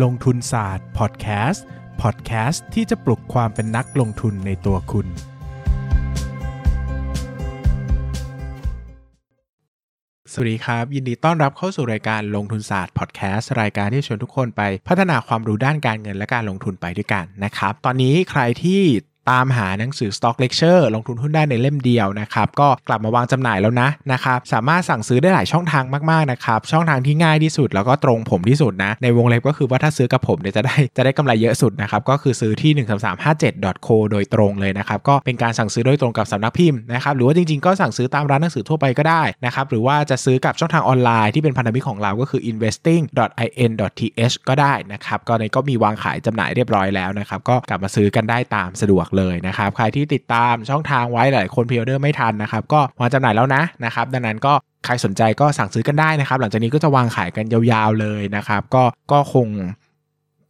ลงทุนศาสตร์พอดแคสต์พอดแคสต์ที่จะปลุกความเป็นนักลงทุนในตัวคุณ สวัสดีครับ ยินดีต้อนรับเข้าสู่รายการลงทุนศาสตร์พอดแคสต์รายการที่ชวนทุกคนไปพัฒนาความรู้ด้านการเงินและการลงทุนไปด้วยกันนะครับ ตอนนี้ใครที่ ตามหาหนังสือ Stock Lecture ลงทุนหุ้นได้ในเล่มเดียวนะครับ ก็กลับมาวางจำหน่ายแล้วนะนะครับ สามารถสั่งซื้อได้หลายช่องทางมากๆนะครับ ช่องทางที่ง่ายที่สุดแล้วก็ตรงผมที่สุดนะ ในวงเล็บก็คือว่าถ้าซื้อกับผมเนี่ยจะได้จะได้กำไรเยอะสุดนะครับ ก็คือซื้อที่ 13357.co โดยตรงเลยนะครับ ก็เป็นการสั่งซื้อโดยตรงกับสำนักพิมพ์นะครับ หรือว่าจริงๆก็สั่งซื้อตามร้านหนังสือทั่วไปก็ได้นะครับ หรือว่าจะซื้อกับช่องทางออนไลน์ที่เป็นพันธมิตรของเราก็คือ investing.in.th ก็ได้นะครับก็ในก็มีวางขายจำหน่ายเรียบร้อยแล้วนะครับก็กลับมาซื้อกันได้ตามสะดวกเลยนะครับ ใครที่ติดตามช่องทางไว้หลายคนพรีออเดอร์ไม่ทันนะครับ ก็วางจำหน่ายแล้วนะนะครับ ดังนั้นก็ใครสนใจก็สั่งซื้อกันได้นะครับ หลังจากนี้ก็จะวางขายกันยาวๆเลยนะครับ ก็ก็คง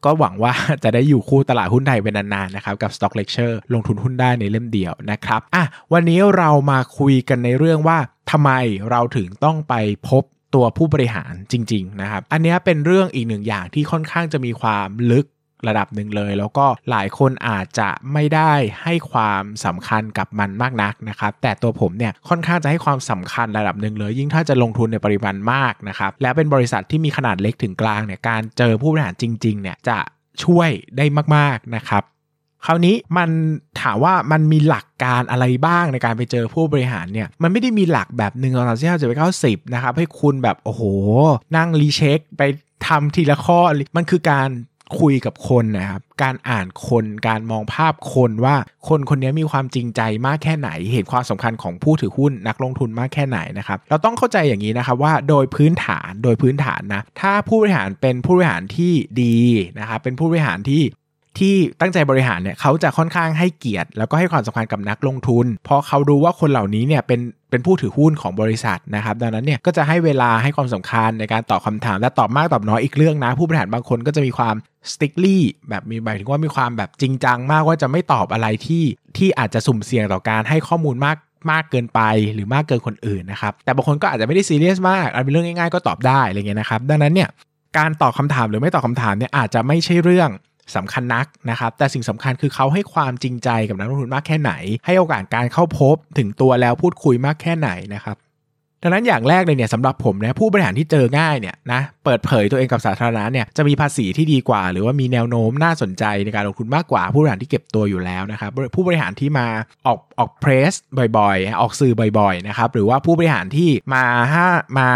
ก็หวังว่าจะได้อยู่คู่ตลาดหุ้นไทยเป็นนานๆนะครับ กับ Stock Lecture ลงทุนหุ้นได้ในเล่มเดียวนะครับอะวันนี้เรามาคุยกันในเรื่องว่าทำไมเราถึงต้องไปพบตัวผู้บริหารจริง ๆ นะครับ อันนี้เป็นเรื่องอีกหนึ่งอย่างที่ค่อนข้างจะมีความลึก ระดับหนึ่งเลย แล้วก็หลายคนอาจจะไม่ได้ให้ความสำคัญกับมันมากนักนะครับแต่ตัวผมเนี่ยค่อนข้างจะให้ความสำคัญระดับหนึ่งเลย ยิ่งถ้าจะลงทุนในปริมาณมากนะครับแล้วเป็นบริษัทที่มีขนาดเล็กถึงกลางเนี่ยการเจอผู้บริหารจริงๆเนี่ยจะช่วยได้มากๆนะครับคราวนี้มันถามว่ามันมีหลักการอะไรบ้างในการไปเจอผู้บริหารเนี่ยมันไม่ได้มีหลักแบบหนึ่งสองสามสี่ห้าเจ็ดแปดเก้าสิบนะครับให้คุณแบบโอ้โห นั่งรีเช็คไปทำทีละข้อมันคือการ คุยกับคนนะครับ การอ่านคนการมองภาพคนว่าคนคนนี้มีความจริงใจมากแค่ไหน เห็นความสำคัญของผู้ถือหุ้นนักลงทุนมากแค่ไหนนะครับ เราต้องเข้าใจอย่างนี้นะครับว่าโดยพื้นฐานโดยพื้นฐานนะถ้าผู้บริหารเป็นผู้บริหารที่ดีนะครับเป็นผู้บริหารที่ ที่ตั้งใจบริหารเนี่ยเขาจะค่อนข้างให้เกียรติ แล้วก็ให้ความสำคัญกับนักลงทุน เพราะเขารู้ว่าคนเหล่านี้เนี่ยเป็นเป็นผู้ถือหุ้นของบริษัทนะครับ ดังนั้นเนี่ยก็จะให้เวลาให้ความสำคัญในการตอบคาถาม และตอบมากตอบน้อยอีกเรื่องนะ ผู้บริหารบางคนก็จะมีความ stickly แบบมีหมายถึงว่ามีความแบบจริงจังมากว่าจะไม่ตอบอะไรที่ที่อาจจะสุ่มเสี่ยงต่อการให้ข้อมูลมากมากเกินไปหรือมากเกินคนอื่นนะครับ แต่บางคนก็อาจจะไม่ได้ซีเรียสมากอาจเป็นเรื่องง่ายๆก็ตอบได้อะไรเงี้ยนะครับ ดังนั้นเนี่ยการตอบคำถามหรือไม่ตอบคำถามเนี่ยอาจจะไม่ใช่เรื่อง สำคัญนักนะครับ แต่สิ่งสำคัญคือเขาให้ความจริงใจกับนักลงทุนมากแค่ไหน ให้โอกาสการเข้าพบถึงตัวแล้วพูดคุยมากแค่ไหนนะครับ ดังนั้นอย่างแรกเลยเนี่ยสำหรับผมนะผู้บริหารที่เจอง่ายเนี่ยนะเปิดเผยตัวเองกับสาธารณะเนี่ยจะมีภาษีที่ดีกว่า หรือว่ามีแนวโน้มน่าสนใจในการลงทุนมากกว่า ผู้บริหารที่เก็บตัวอยู่แล้วนะครับผู้บริหารที่มาออกออกเพรสบ่อยๆ ออกสื่อบ่อยๆนะครับหรือว่าผู้บริหารที่มาห้ามา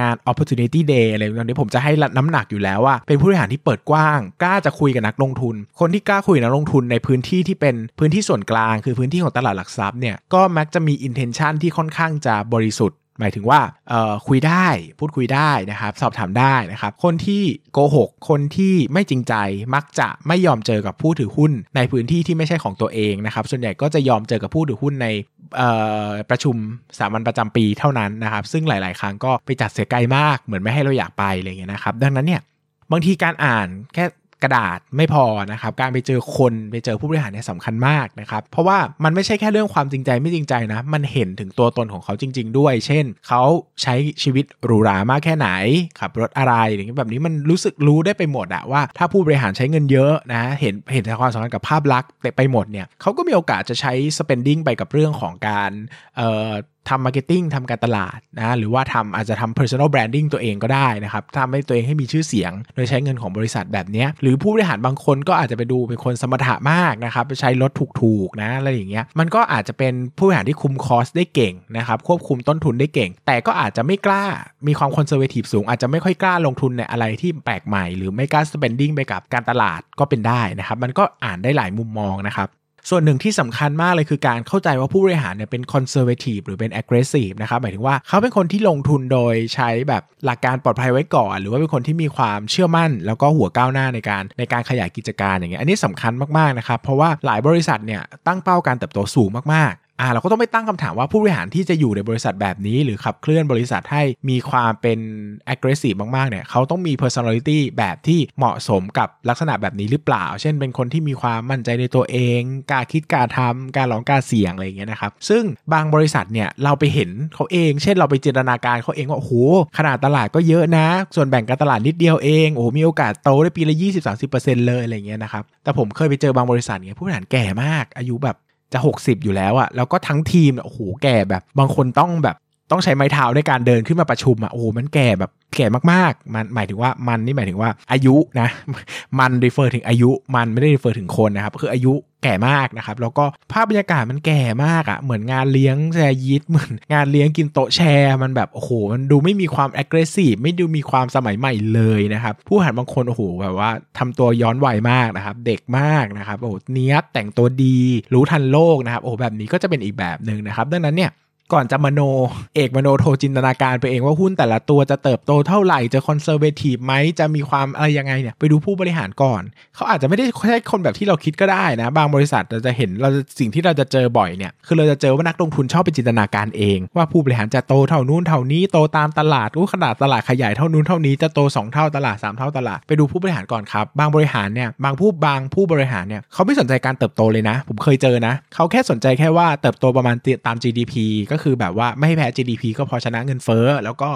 งาน opportunity day อะไรตอนนี้ผมจะให้น้ำหนักอยู่แล้วว่า เป็นผู้บริหารที่เปิดกว้าง กล้าจะคุยกับนักลงทุน คนที่กล้าคุยกับนักลงทุนในพื้นที่ที่เป็นพื้นที่ส่วนกลาง คือพื้นที่ของตลาดหลักทรัพย์เนี่ยก็มักจะมี intention ที่ค่อนข้างจะบริสุทธิ์ หมายถึงว่าคุยได้พูดคุยได้นะครับ สอบถามได้นะครับ คนที่โกหก คนที่ไม่จริงใจมักจะไม่ยอมเจอกับผู้ถือหุ้น ในพื้นที่ที่ไม่ใช่ของตัวเองนะครับ ส่วนใหญ่ก็จะยอมเจอกับผู้ถือหุ้นในประชุมสามัญประจำปีเท่านั้นนะครับ ซึ่งหลาย ๆ ครั้งก็ไปจัดเสียไกลมากเหมือนไม่ให้เราอยากไปอะไรเงี้ยนะครับ ดังนั้นเนี่ยบางทีการอ่านแค่ กระดาษไม่พอนะครับการไปเจอคนไปเจอผู้บริหารเนี่ยสำคัญมากนะครับเพราะว่ามันไม่ใช่แค่เรื่องความจริงใจไม่จริงใจนะมันเห็นถึงตัวตนของเขาจริง ๆ ด้วย เช่น เขาใช้ชีวิตหรูหรามากแค่ไหนขับรถอะไรอย่างนี้แบบนี้มันรู้สึกรู้ได้ไปหมดอะว่าถ้าผู้บริหารใช้เงินเยอะนะเห็นเห็นความสำคัญกับภาพลักษณ์ไปหมดเนี่ยเขาก็มีโอกาสจะใช้ spending ไปกับเรื่องของการเอ่อ ทำ marketing ทำการตลาดนะหรือว่าทำอาจจะทำ personal branding ตัวเองก็ได้นะครับทำให้ตัวเองให้มีชื่อเสียง โดยใช้เงินของบริษัทแบบนี้ หรือผู้บริหารบางคนก็อาจจะไปดูเป็นคนสมรรถะมากนะครับไปใช้รถถูกๆนะอะไรอย่างเงี้ยมันก็อาจจะเป็นผู้บริหารที่คุม cost ได้เก่งนะครับควบคุมต้นทุนได้เก่ง แต่ก็อาจจะไม่กล้ามีความ conservative สูง อาจจะไม่ค่อยกล้าลงทุนในอะไรที่แปลกใหม่ หรือไม่กล้า spending ไปกับการตลาดก็เป็นได้นะครับมันก็อ่านได้หลายมุมมองนะครับ ส่วนหนึ่งที่สำคัญมากเลยคือการเข้าใจว่าผู้บริหารเนี่ยเป็นคอนเซอร์เวทีฟหรือเป็นแอคทีฟนะครับหมายถึงว่าเขาเป็นคนที่ลงทุนโดยใช้แบบหลักการปลอดภัยไว้ก่อน หรือว่าเป็นคนที่มีความเชื่อมั่น แล้วก็หัวก้าวหน้าในการในการขยายกิจการอย่างเงี้ยอันนี้สำคัญมากๆนะครับเพราะว่าหลายบริษัทเนี่ยตั้งเป้าการเติบโตสูงมากๆ อ่าเราก็ต้องไปตั้งคำถามว่าผู้บริหารที่จะอยู่ในบริษัทแบบนี้ หรือขับเคลื่อนบริษัทให้มีความเป็น aggressive มากๆเนี่ยเขาต้องมี personality แบบที่เหมาะสมกับลักษณะแบบนี้หรือเปล่า เช่นเป็นคนที่มีความมั่นใจในตัวเองกล้าคิดกล้าทำการลองกล้าเสี่ยงอะไรอย่างเงี้ยนะครับซึ่งบางบริษัทเนี่ยเราไปเห็นเขาเอง เช่นเราไปจินตนาการเขาเองว่าโอ้โหขนาดตลาดก็เยอะนะ ส่วนแบ่งการตลาดนิดเดียวเองโอ้โหมีโอกาสโตได้ปีละ20-30%เลยอะไรเงี้ยนะครับแต่ผมเคยไปเจอบางบริษัทเนี่ยผู้บริหารแก่มากอายุแบบ จะ 60 อยู่แล้วอะแล้วก็ทั้งทีมโอ้โหแก่แบบ บางคนต้องแบบต้องใช้ไม้เท้าในการเดินขึ้นมาประชุมอะโอ้โหมันแก่แบบ แก่มากๆ มันหมายถึงว่ามันนี่หมายถึงว่าอายุนะ มัน refer ถึงอายุ มันไม่ได้ refer ถึงคนนะครับ คืออายุแก่มากนะครับ แล้วก็ภาพบรรยากาศมันแก่มากอะ่ะ เหมือนงานเลี้ยงแซยิดเหมือนงานเลี้ยงกินโต๊ะแชร์ มันแบบโอ้โห มันดูไม่มีความ active ไม่ดูมีความสมัยใหม่เลยนะครับ ผู้บริหารบางคนโอ้โหแบบว่าทำตัวย้อนวัยมากนะครับ เด็กมากนะครับ โอ้โหเนี้ยแต่งตัวดี รู้ทันโลกนะครับ โอ้แบบนี้ก็จะเป็นอีกแบบหนึ่งนะครับ ดังนั้นเนี่ย ก่อนจะมโน เอกมโนโทจินตนาการไปเองว่าหุ้นแต่ละตัวจะเติบโตเท่าไหร่ จะ conservative ไหมจะมีความอะไรยังไงเนี่ยไปดูผู้บริหารก่อน เขาอาจจะไม่ได้ใช่คนแบบที่เราคิดก็ได้นะ บางบริษัทเราจะเห็นเราสิ่งที่เราจะเจอบ่อยเนี่ยคือเราจะเจอว่านักลงทุนชอบไปจินตนาการเอง ว่าผู้บริหารจะโตเท่านู้นเท่านี้โตตามตลาดรู้ขนาดตลาดขยายเท่านู้นเท่านี้จะโต 2 เท่าตลาด 3 เท่าตลาดไปดูผู้บริหารก่อนครับ บางบริหารเนี่ยบางผู้บางผู้บริหารเนี่ยเขาไม่สนใจการเติบโตเลยนะ ผมเคยเจอนะ เขาแค่สนใจแค่ว่าเติบโตประมาณตาม GDP ก็คือแบบว่าไม่ให้แพ้ GDP ก็พอชนะเงินเฟ้อแล้วก็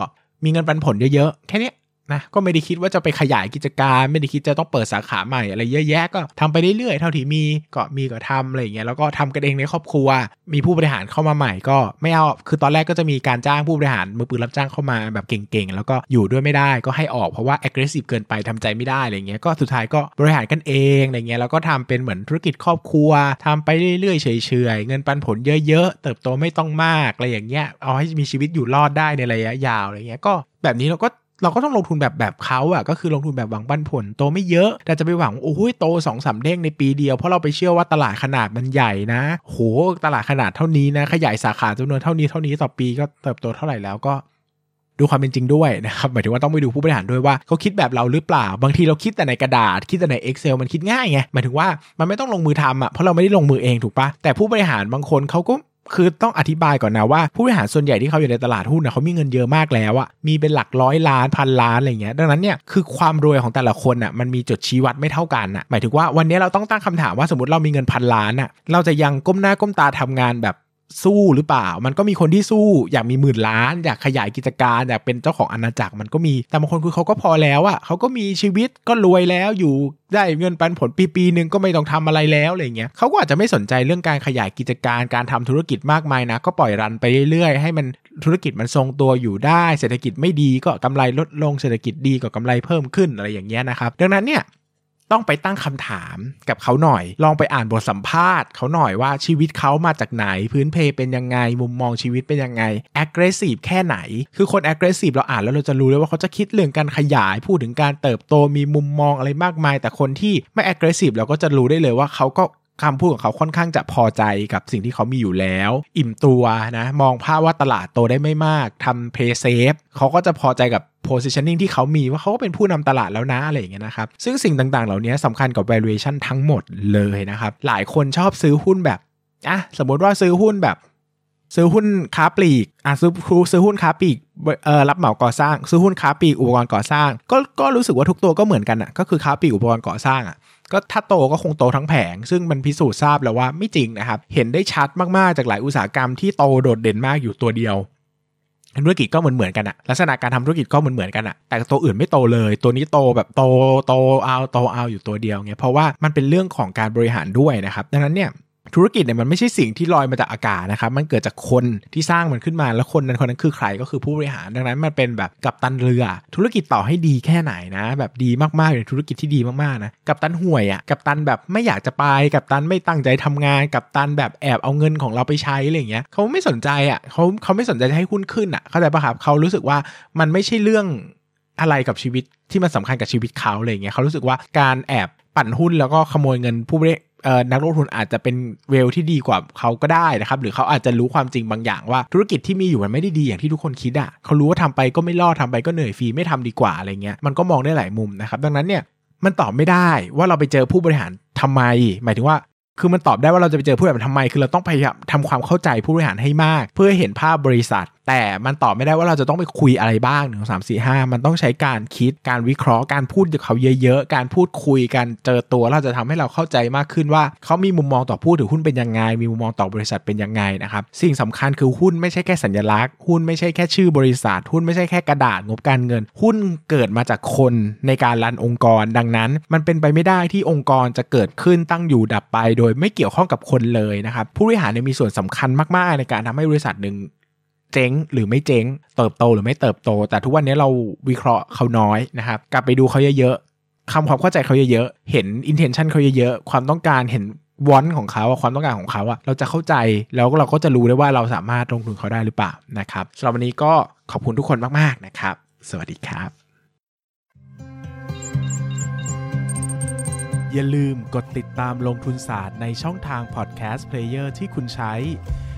มีเงินปันผลเยอะๆ แค่นี้ นะก็ไม่ได้คิดว่าจะไปขยายกิจการ ไม่ได้คิดจะต้องเปิดสาขาใหม่อะไรเยอะแยะก็ทำไปเรื่อยๆเท่าที่มีก็มีก็ทำอะไรอย่างเงี้ยแล้วก็ทำกันเองในครอบครัว มีผู้บริหารเข้ามาใหม่ก็ไม่เอาคือตอนแรกก็จะมีการจ้างผู้บริหารมือปืนรับจ้างเข้ามาแบบเก่งๆ แล้วก็อยู่ด้วยไม่ได้ก็ให้ออกเพราะว่า aggressive เกินไปทำใจไม่ได้อะไรเงี้ยก็สุดท้ายก็บริหารกันเองอะไรเงี้ยแล้วก็ทำเป็นเหมือนธุรกิจครอบครัวทำไปเรื่อยๆเฉยๆเงินปันผลเยอะๆ เติบโตไม่ต้องมากอะไรอย่างเงี้ยเอาให้มีชีวิตอยู่รอดได้ในระยะยาวอะไรเงี้ยก็แบบนี้เราก็ เราก็ต้องลงทุนแบบแบบเขาอะก็คือลงทุนแบบหวังปันผลโตไม่เยอะ แต่จะไปหวังโอ้ยโตสองสามเด้งในปีเดียวเพราะเราไปเชื่อว่าตลาดขนาดมันใหญ่นะ โหตลาดขนาดเท่านี้นะ ขยายสาขาจำนวนเท่านี้เท่านี้ต่อปีก็เติบโตเท่าไหร่แล้วก็ดูความเป็นจริงด้วยนะครับหมายถึงว่าต้องไปดูผู้บริหารด้วยว่าเขาคิดแบบเราหรือเปล่า บางทีเราคิดแต่ในกระดาษ คิดแต่ใน Excel มันคิดง่ายไงหมายถึงว่ามันไม่ต้องลงมือทำอะเพราะเราไม่ได้ลงมือเองถูกปะแต่ผู้บริหารบางคนเขาก็ คือต้องอธิบายก่อนนะว่าผู้บริหารส่วนใหญ่ที่เขาอยู่ในตลาดหุ้นนะเขามีเงินเยอะมากแล้วอะมีเป็นหลักร้อยล้านพันล้านอะไรเงี้ยดังนั้นเนี่ยคือความรวยของแต่ละคนอะมันมีจุดชี้วัดไม่เท่ากันอะหมายถึงว่าวันนี้เราต้องตั้งคำถามว่าสมมติเรามีเงินพันล้านอะเราจะยังก้มหน้าก้มตาทำงานแบบ สู้หรือเปล่า มันก็มีคนที่สู้อยากมีหมื่นล้าน อยากขยายกิจการอยากเป็นเจ้าของอาณาจักรมันก็มี แต่บางคนคือเขาก็พอแล้วอะเขาก็มีชีวิตก็รวยแล้วอยู่ได้เงินปันผลปีปีหนึ่งก็ไม่ต้องทำอะไรแล้วอะไรเงี้ยเขาก็อาจจะไม่สนใจเรื่องการขยายกิจการการทำธุรกิจมากมายนะ ก็ปล่อยรันไปเรื่อยๆ ให้มันธุรกิจมันทรงตัวอยู่ได้ เศรษฐกิจไม่ดีก็กำไรลดลงเศรษฐกิจดีก็กำไรเพิ่มขึ้นอะไรอย่างเงี้ยนะครับดังนั้นเนี่ย ต้องไปตั้งคำถามกับเขาหน่อย ลองไปอ่านบทสัมภาษณ์เขาหน่อยว่าชีวิตเขามาจากไหน พื้นเพเป็นยังไง มุมมองชีวิตเป็นยังไง aggressive แค่ไหน คือคน aggressive เราอ่านแล้วเราจะรู้เลยว่าเขาจะคิดเรื่องการขยาย พูดถึงการเติบโตมีมุมมองอะไรมากมาย แต่คนที่ไม่ aggressive เราก็จะรู้ได้เลยว่าเขาก็ คำพูดของเขาค่อนข้างจะพอใจกับสิ่งที่เขามีอยู่แล้ว อิ่มตัวนะ มองภาพว่าตลาดโตได้ไม่มากทำเพย์เซฟเขาก็จะพอใจกับ positioning ที่เขามีว่าเขาก็เป็นผู้นำตลาดแล้วนะอะไรอย่างเงี้ยนะครับ ซึ่งสิ่งต่างๆ เหล่านี้สำคัญกับ valuation ทั้งหมดเลยนะครับ หลายคนชอบซื้อหุ้นแบบอะสมมติว่าซื้อหุ้นแบบ ซื้อหุ้นค้าปลีกอะซื้อซื้อหุ้นค้าปลีกเอ่อรับเหมาก่อสร้าง ซื้อหุ้นค้าปลีกอุปกรณ์ก่อสร้าง ก็ก็รู้สึกว่าทุกตัวก็เหมือนกันอะก็คือค้าปลีกอุปกรณ์ก่อสร้างอะก็ถ้าโตก็คงโตทั้งแผง ซึ่งมันพิสูจน์ทราบแล้วว่าไม่จริงนะครับ เห็นได้ชัดมาก ๆ จากหลายอุตสาหกรรมที่โตโดดเด่นมากอยู่ตัวเดียวธุรกิจก็เหมือนเหมือนกันอะลักษณะการทำธุรกิจก็เหมือนเหมือนกันอะแต่ตัวอื่นไม่โตเลย ตัวนี้โตแบบโตโตเอาโตเอาอยู่ตัวเดียวเงี้ยเพราะว่ามันเป็นเรื่องของการบริหารด้วยนะครับ ดังนั้นเนี่ย ธุรกิจเนี่ยมันไม่ใช่สิ่งที่ลอยมาจากอากาศนะครับ มันเกิดจากคนที่สร้างมันขึ้นมา แล้วคนนั้นคนนั้นคือใครก็คือผู้บริหาร ดังนั้นมันเป็นแบบกับตันเรือ ธุรกิจต่อให้ดีแค่ไหนนะ แบบดีมากๆเลยธุรกิจที่ดีมากๆนะ กับตันห่วยอะ่ะ กับตันแบบไม่อยากจะไป กับตันไม่ตั้งใจทำงาน กับตันแบบแอบเอาเงินของเราไปใช้อะไรเงี้ยเขาไม่สนใจอะ่ะเขาเขาไม่สนใจจะให้หุ้นขึ้นอะ่ะ เข้าใจปะครับเขารู้สึกว่ามันไม่ใช่เรื่องอะไรกับชีวิตที่มันสาคัญกับชีวิตเขาอะไรเงี้ยเขารู้สึกว่าการแอบปั่นหุ้นแล้วก็ขโมยเงินผู้บริ นักลงทุนอาจจะเป็นเวลที่ดีกว่าเขาก็ได้นะครับ หรือเขาอาจจะรู้ความจริงบางอย่างว่าธุรกิจที่มีอยู่มันไม่ได้ดีอย่างที่ทุกคนคิดอะเขารู้ว่าทำไปก็ไม่รอดทาไปก็เหนื่อยฟรีไม่ทำดีกว่าอะไรเงี้ยมันก็มองได้หลายมุมนะครับ ดังนั้นเนี่ยมันตอบไม่ได้ว่าเราไปเจอผู้บริหารทำไม หมายถึงว่าคือมันตอบได้ว่าเราจะไปเจอผู้บริหารทำไม คือเราต้องพยายามทำความเข้าใจผู้บริหารให้มาก เพื่อเห็นภาพบริษัท แต่มันตอบไม่ได้ว่าเราจะต้องไปคุยอะไรบ้างหนึ่งสามสี่ห้ามันต้องใช้การคิดการวิเคราะห์การพูดกับเขาเยอะๆ การพูดคุยการเจอตัวเราจะทำให้เราเข้าใจมากขึ้นว่า เขามีมุมมองต่อผู้ถือหุ้นเป็นยังไง มีมุมมองต่อบริษัทเป็นยังไงนะครับสิ่งสำคัญคือหุ้นไม่ใช่แค่สัญลักษณ์หุ้นไม่ใช่แค่ชื่อบริษัทหุ้นไม่ใช่แค่กระดาษงบการเงิน หุ้นเกิดมาจากคนในการรันองค์กร ดังนั้น มันเป็นไปไม่ได้ที่องค์กรจะเกิดขึ้นตั้งอยู่ดับไป โดยไม่เกี่ยวข้องกับคนเลยนะครับผู้บริหารมีส่วนสำคัญมากๆในการทำให้บริษัทหนึ่ง เจ๊งหรือไม่เจ๊ง เติบโตหรือไม่เติบโต แต่ทุกวันนี้เราวิเคราะห์เขาน้อยนะครับ กลับไปดูเขาเยอะๆคำความเข้าใจเขาเยอะๆ เห็น intention เขาเยอะๆ ความต้องการเห็นวอนของเขาความต้องการของเขาอะเราจะเข้าใจแล้วเราก็จะรู้ได้ว่าเราสามารถลงทุนเขาได้หรือเปล่านะครับสำหรับวันนี้ก็ขอบคุณทุกคนมากๆนะครับ สวัสดีครับ อย่าลืมกดติดตามลงทุนศาสตร์ในช่องทางพอดแคสต์เพลเยอร์ที่คุณใช้